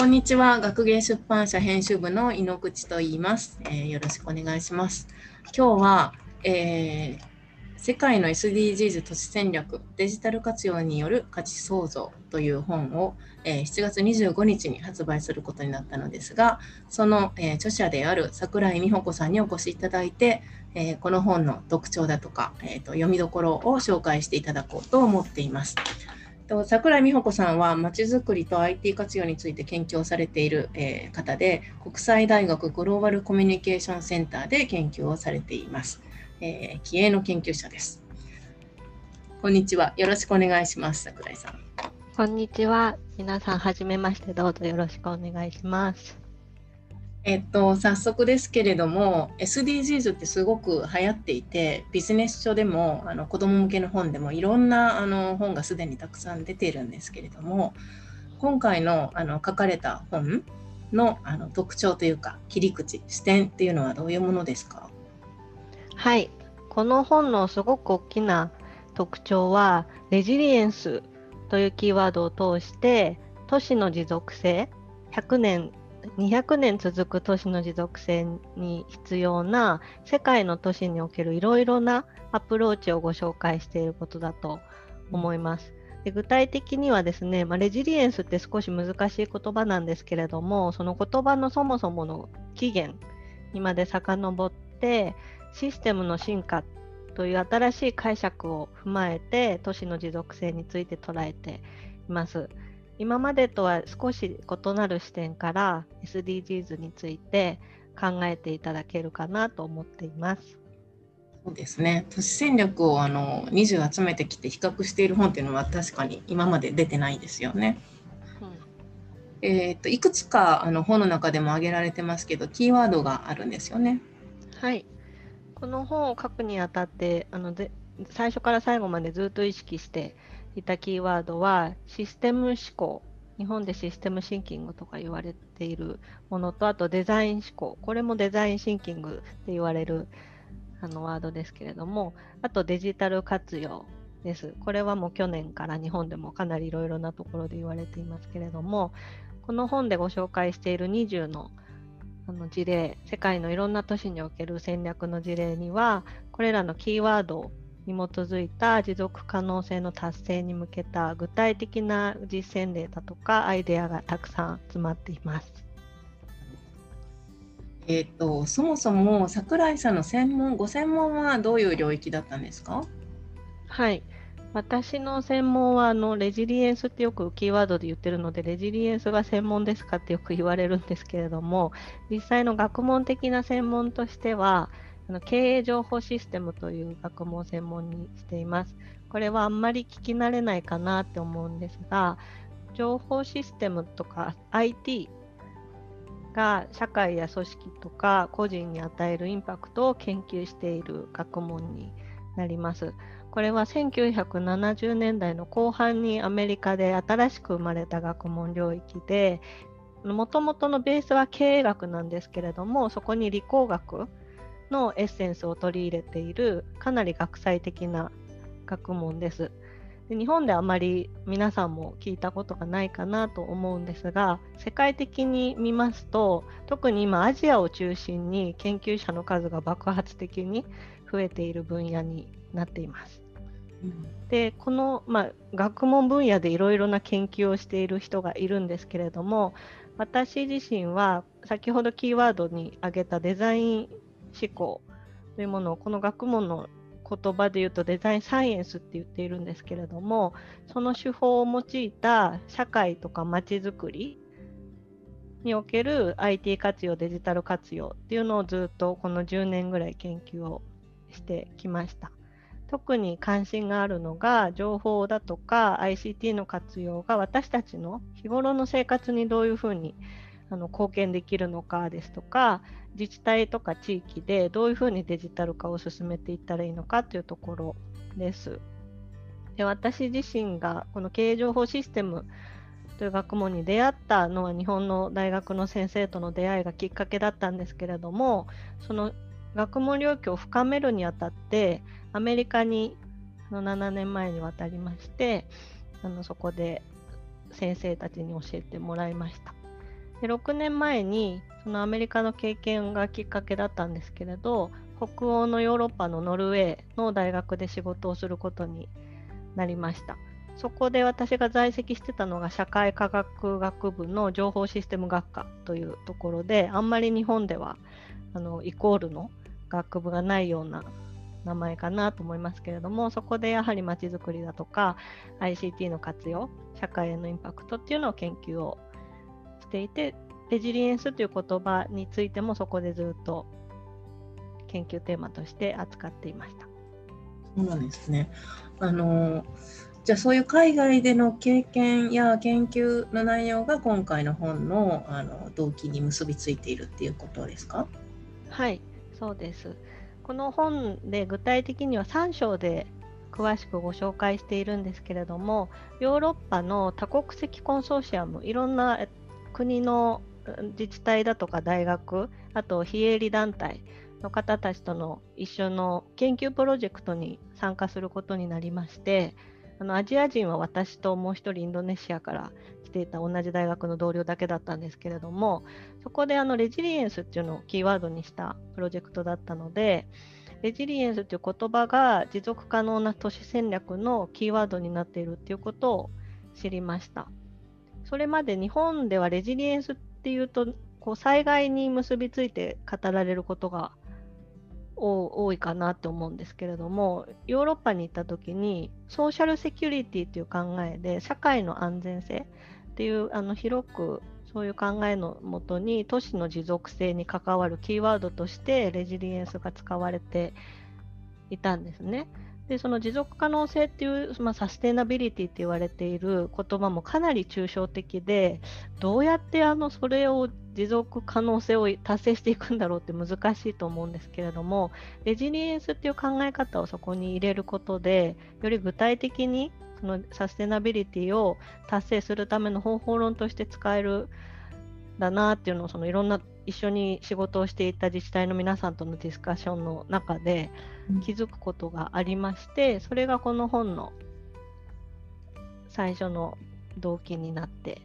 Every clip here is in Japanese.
こんにちは。学芸出版社編集部の井ノ口と言います、えー、よろしくお願いします。今日は、えー、世界の SDGs 都市戦略デジタル活用による価値創造という本を、えー、7月25日に発売することになったのですが、その、えー、著者である桜井美穂子さんにお越しいただいて、えー、この本の特徴だとか、えーと、読みどころを紹介していただこうと思っています。と桜井美穂子さんはまちづくりと IT 活用について研究をされている、えー、方で国際大学グローバルコミュニケーションセンターで研究をされています、えー、気鋭の研究者です。こんにちは。よろしくお願いします桜井さん。こんにちは。皆さんはじめまして。どうぞよろしくお願いします。えっと、早速ですけれども SDGs ってすごく流行っていてビジネス書でもあの子ども向けの本でもいろんなあの本がすでにたくさん出ているんですけれども今回のあの書かれた本のあの特徴というか切り口視点っていうのはどういうものですか？はい。この本のすごく大きな特徴はレジリエンスというキーワードを通して都市の持続性100年200年続く都市の持続性に必要な世界の都市におけるいろいろなアプローチをご紹介していることだと思います。で具体的にはですね、まあ、レジリエンスって少し難しい言葉なんですけれどもその言葉のそもそもの起源にまで遡ってシステムの進化という新しい解釈を踏まえて都市の持続性について捉えています。今までとは少し異なる視点から SDGs について考えていただけるかなと思っています。そうですね都市戦略をあの20集めてきて比較している本っていうのは確かに今まで出てないですよね。うん、えーと、いくつかあの本の中でも挙げられてますけどキーワードがあるんですよね。はいこの本を書くにあたってあので最初から最後までずっと意識していたキーワードはシステム思考。日本でシステムシンキングとか言われているものとあとデザイン思考。これもデザインシンキングって言われるあのワードですけれどもあとデジタル活用です。これはもう去年から日本でもかなりいろいろなところで言われていますけれどもこの本でご紹介している20のあの事例世界のいろんな都市における戦略の事例にはこれらのキーワードに基づいた持続可能性の達成に向けた具体的な実践例だとかアイデアがたくさん集まっています。えーと、そもそも櫻井さんの専門ご専門はどういう領域だったんですか？はい私の専門はあのレジリエンスってよくキーワードで言ってるのでレジリエンスが専門ですかってよく言われるんですけれども実際の学問的な専門としてはあの経営情報システムという学問を専門にしています。これはあんまり聞き慣れないかなって思うんですが、情報システムとか IT が社会や組織とか個人に与えるインパクトを研究している学問になります。これは1970年代の後半にアメリカで新しく生まれた学問領域で、もともとのベースは経営学なんですけれども、そこに理工学のエッセンスを取り入れているかなり学際的な学問です。で日本であまり皆さんも聞いたことがないかなと思うんですが世界的に見ますと特に今アジアを中心に研究者の数が爆発的に増えている分野になっています。でこの、まあ、学問分野でいろいろな研究をしている人がいるんですけれども私自身は先ほどキーワードに挙げたデザイン思考というものをこの学問の言葉で言うとデザインサイエンスって言っているんですけれどもその手法を用いた社会とかまちづくりにおける IT 活用デジタル活用っていうのをずっとこの10年ぐらい研究をしてきました。特に関心があるのが情報だとか ICT の活用が私たちの日頃の生活にどういうふうにあの貢献できるのかですとか自治体とか地域でどういうふうにデジタル化を進めていったらいいのかというところです。で私自身がこの経営情報システムという学問に出会ったのは日本の大学の先生との出会いがきっかけだったんですけれどもその学問領域を深めるにあたってアメリカにの7年前に渡りましてあのそこで先生たちに教えてもらいました。で6年前にそのアメリカの経験がきっかけだったんですけれど北欧のヨーロッパのノルウェーの大学で仕事をすることになりました。そこで私が在籍してたのが社会科学学部の情報システム学科というところであんまり日本ではあのイコールの学部がないような名前かなと思いますけれどもそこでやはりまちづくりだとか ICT の活用社会へのインパクトっていうのを研究をしていてレジリエンスという言葉についてもそこでずっと研究テーマとして扱っていました。そうなんですね。あのじゃあそういう海外での経験や研究の内容が今回の本のあの動機に結びついているっていうことですか？はいそうです。この本で具体的には3章で詳しくご紹介しているんですけれどもヨーロッパの多国籍コンソーシアムいろんな国の自治体だとか大学あと非営利団体の方たちとの一緒の研究プロジェクトに参加することになりましてあのアジア人は私ともう一人インドネシアから来ていた同じ大学の同僚だけだったんですけれどもそこであのレジリエンスっていうのをキーワードにしたプロジェクトだったのでレジリエンスという言葉が持続可能な都市戦略のキーワードになっているっていうことを知りました。それまで日本ではレジリエンスっていうとこう災害に結びついて語られることが多いかなって思うんですけれどもヨーロッパに行った時にソーシャルセキュリティという考えで社会の安全性っていうあの広くそういう考えのもとに都市の持続性に関わるキーワードとしてレジリエンスが使われていたんですね。でその持続可能性っていう、まあ、サステナビリティって言われている言葉もかなり抽象的でどうやってあのそれを持続可能性を達成していくんだろうって難しいと思うんですけれどもレジリエンスっていう考え方をそこに入れることでより具体的にそのサステナビリティを達成するための方法論として使えるだなっていうのをそのいろんな一緒に仕事をしていた自治体の皆さんとのディスカッションの中で気づくことがありまして、うん、それがこの本の最初の動機になって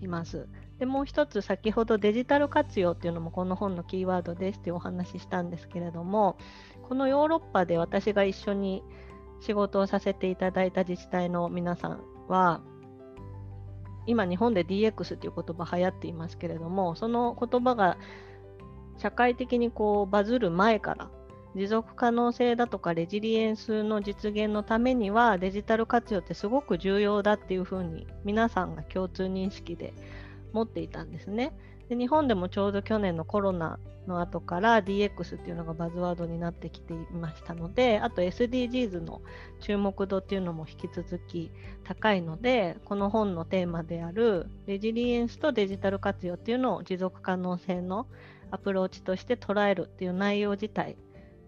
います。でもう一つ先ほどデジタル活用っていうのもこの本のキーワードですっていうお話ししたんですけれどもこのヨーロッパで私が一緒に仕事をさせていただいた自治体の皆さんは今日本で DX っていう言葉流行っていますけれどもその言葉が社会的にこうバズる前から持続可能性だとかレジリエンスの実現のためにはデジタル活用ってすごく重要だっていうふうに皆さんが共通認識で持っていたんですね。で日本でもちょうど去年のコロナの後から DX っていうのがバズワードになってきていましたのであと SDGs の注目度っていうのも引き続き高いのでこの本のテーマであるレジリエンスとデジタル活用っていうのを持続可能性のアプローチとして捉えるっていう内容自体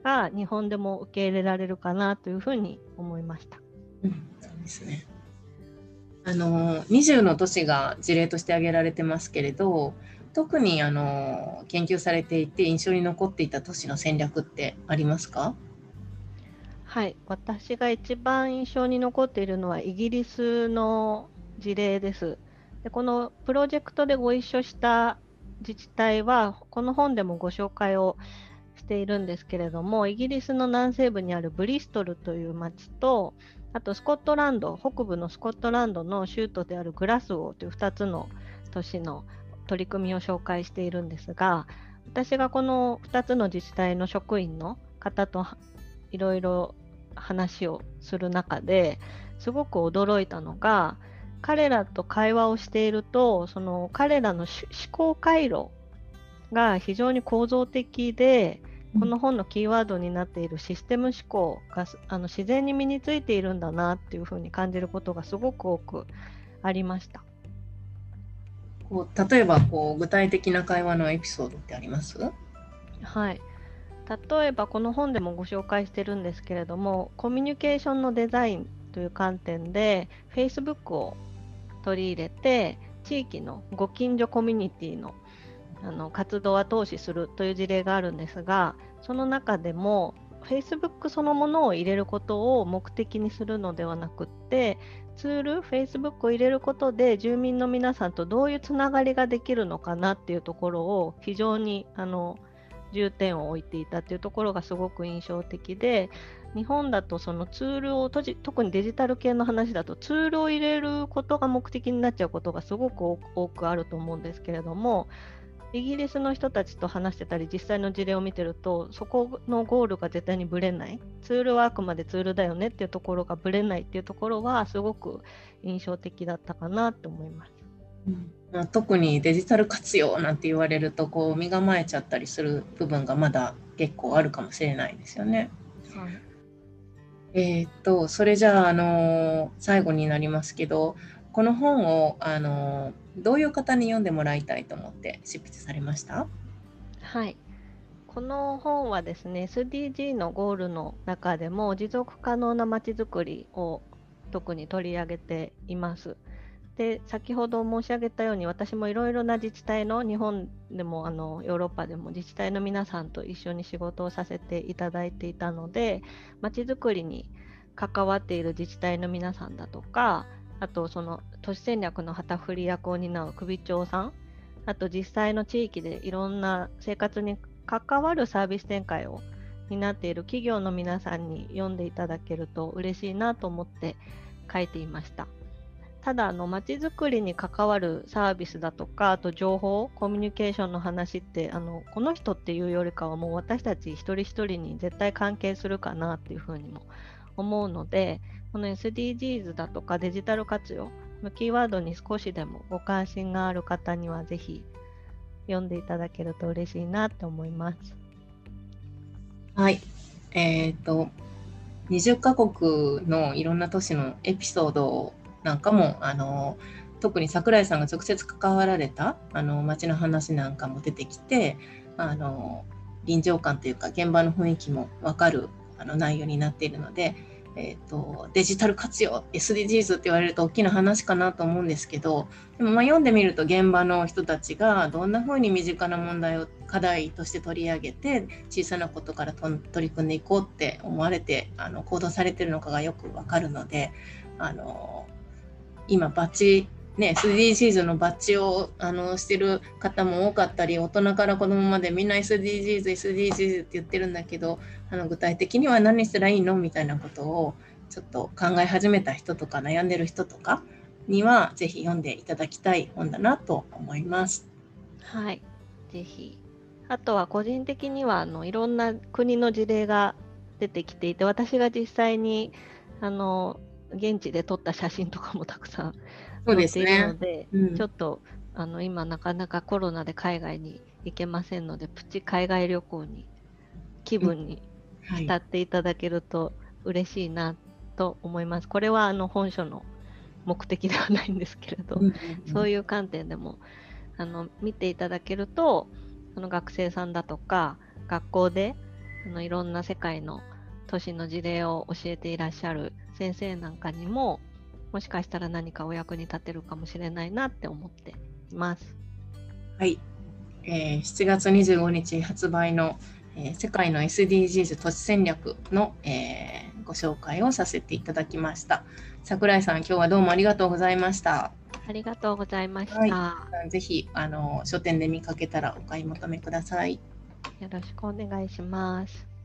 が日本でも受け入れられるかなというふうに思いました。うん、そうですねあの20の都市が事例として挙げられてますけれど特にあの研究されていて印象に残っていた都市の戦略ってありますか？はい私が一番印象に残っているのはイギリスの事例です。でこのプロジェクトでご一緒した自治体はこの本でもご紹介をしているんですけれどもイギリスの南西部にあるブリストルという町とあとスコットランド北部のスコットランドの州都であるグラスゴーという2つの都市の取り組みを紹介しているんですが私がこの2つの自治体の職員の方といろいろ話をする中ですごく驚いたのが彼らと会話をしているとその彼らの思考回路が非常に構造的でこの本のキーワードになっているシステム思考があの自然に身についているんだなっていうふうに感じることがすごく多くありました。こう例えばこう具体的な会話のエピソードってあります？はい。例えばこの本でもご紹介してるんですけれどもコミュニケーションのデザインという観点で Facebook を取り入れて地域のご近所コミュニティのあの活動を後押しするという事例があるんですがその中でも Facebook そのものを入れることを目的にするのではなくってツール Facebook を入れることで住民の皆さんとどういうつながりができるのかなっていうところを非常にあの重点を置いていたっていうところがすごく印象的で日本だとそのツールを閉じ特にデジタル系の話だとツールを入れることが目的になっちゃうことがすごく多くあると思うんですけれどもイギリスの人たちと話してたり実際の事例を見てるとそこのゴールが絶対にぶれないツールはあくまでツールだよねっていうところがぶれないっていうところはすごく印象的だったかなと思います。うんまあ、特にデジタル活用なんて言われるとこう身構えちゃったりする部分がまだ結構あるかもしれないですよね。はい、えー、っとそれじゃあ、あのー、最後になりますけどこの本を、あのどういう方に読んでもらいたいと思って執筆されました？はいこの本はですね SDG のゴールの中でも持続可能なまちづくりを特に取り上げています。で先ほど申し上げたように私もいろいろな自治体の日本でもあのヨーロッパでも自治体の皆さんと一緒に仕事をさせていただいていたのでまちづくりに関わっている自治体の皆さんだとかあとその都市戦略の旗振り役を担う首長さんあと実際の地域でいろんな生活に関わるサービス展開を担っている企業の皆さんに読んでいただけると嬉しいなと思って書いていました。ただあのまちづくりに関わるサービスだとかあと情報コミュニケーションの話ってあのこの人っていうよりかはもう私たち一人一人に絶対関係するかなっていうふうにも思うのでこの SDGs だとかデジタル活用のキーワードに少しでもご関心がある方にはぜひ読んでいただけると嬉しいなと思います。はい。え、ー、と、20カ国のいろんな都市のエピソードなんかも、あの、特に櫻井さんが直接関わられたあの街の話なんかも出てきて、あの臨場感というか現場の雰囲気も分かるあの内容になっているので、えーと、デジタル活用 SDGs って言われると大きな話かなと思うんですけどでもまあ読んでみると現場の人たちがどんなふうに身近な問題を課題として取り上げて小さなことから取り組んでいこうって思われてあの行動されてるのかがよくわかるのであの今バッチね、SDGs のバッジをあのしてる方も多かったり大人から子供までみんな SDGs、SDGs って言ってるんだけどあの具体的には何したらいいのみたいなことをちょっと考え始めた人とか悩んでる人とかにはぜひ読んでいただきたい本だなと思います。はい、ぜひあとは個人的にはあのいろんな国の事例が出てきていて私が実際にあの現地で撮った写真とかもたくさん載っているので、ねうん、ちょっとあの今なかなかコロナで海外に行けませんのでプチ海外旅行に気分に浸っていただけると嬉しいなと思います。はい、これはあの本書の目的ではないんですけれど、うんうんうん、そういう観点でもあの見ていただけるとその学生さんだとか学校であのいろんな世界の都市の事例を教えていらっしゃる先生なんかにももしかしたら何かお役に立てるかもしれないなって思っています。はい、えー、7月25日発売の、えー、世界の SDGs 都市戦略の、えー、ご紹介をさせていただきました。桜井さん、今日はどうもありがとうございました。ありがとうございました。はい、ぜひあの書店で見かけたらお買い求めください。よろしくお願いします。